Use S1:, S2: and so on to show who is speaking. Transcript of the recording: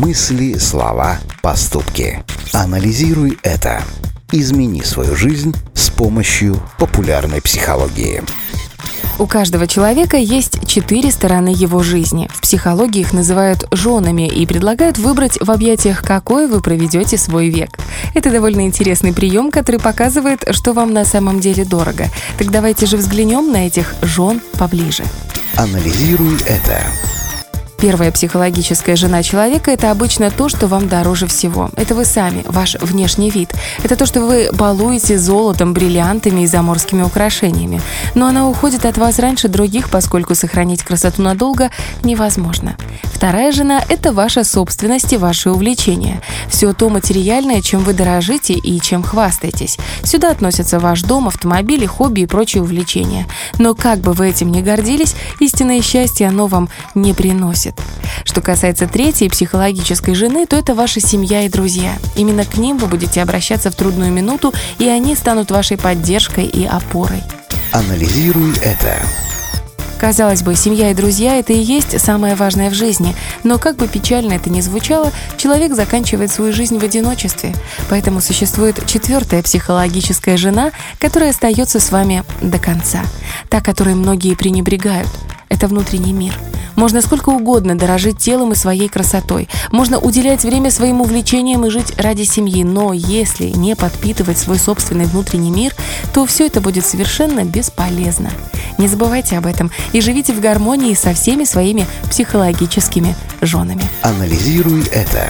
S1: Мысли, слова, поступки. Анализируй это. Измени свою жизнь с помощью популярной психологии.
S2: У каждого человека есть четыре стороны его жизни. В психологии их называют женами и предлагают выбрать в объятиях, какой вы проведете свой век. Это довольно интересный прием, который показывает, что вам на самом деле дорого. Так давайте же взглянем на этих жен поближе.
S1: Анализируй это.
S2: Первая психологическая жена человека – это обычно то, что вам дороже всего. Это вы сами, ваш внешний вид. Это то, что вы балуете золотом, бриллиантами и заморскими украшениями. Но она уходит от вас раньше других, поскольку сохранить красоту надолго невозможно. Вторая жена – это ваша собственность и ваши увлечения. Все то материальное, чем вы дорожите и чем хвастаетесь. Сюда относятся ваш дом, автомобили, хобби и прочие увлечения. Но как бы вы этим ни гордились, истинное счастье оно вам не приносит будет. Что касается третьей психологической жены, то это ваша семья и друзья. Именно к ним вы будете обращаться в трудную минуту, и они станут вашей поддержкой и опорой.
S1: Анализируй это.
S2: Казалось бы, семья и друзья – это и есть самое важное в жизни, но как бы печально это ни звучало, человек заканчивает свою жизнь в одиночестве. Поэтому существует четвертая психологическая жена, которая остается с вами до конца. Та, которой многие пренебрегают. Это внутренний мир – можно сколько угодно дорожить телом и своей красотой. Можно уделять время своим увлечениям и жить ради семьи. Но если не подпитывать свой собственный внутренний мир, то все это будет совершенно бесполезно. Не забывайте об этом и живите в гармонии со всеми своими психологическими женами.
S1: Анализируй это.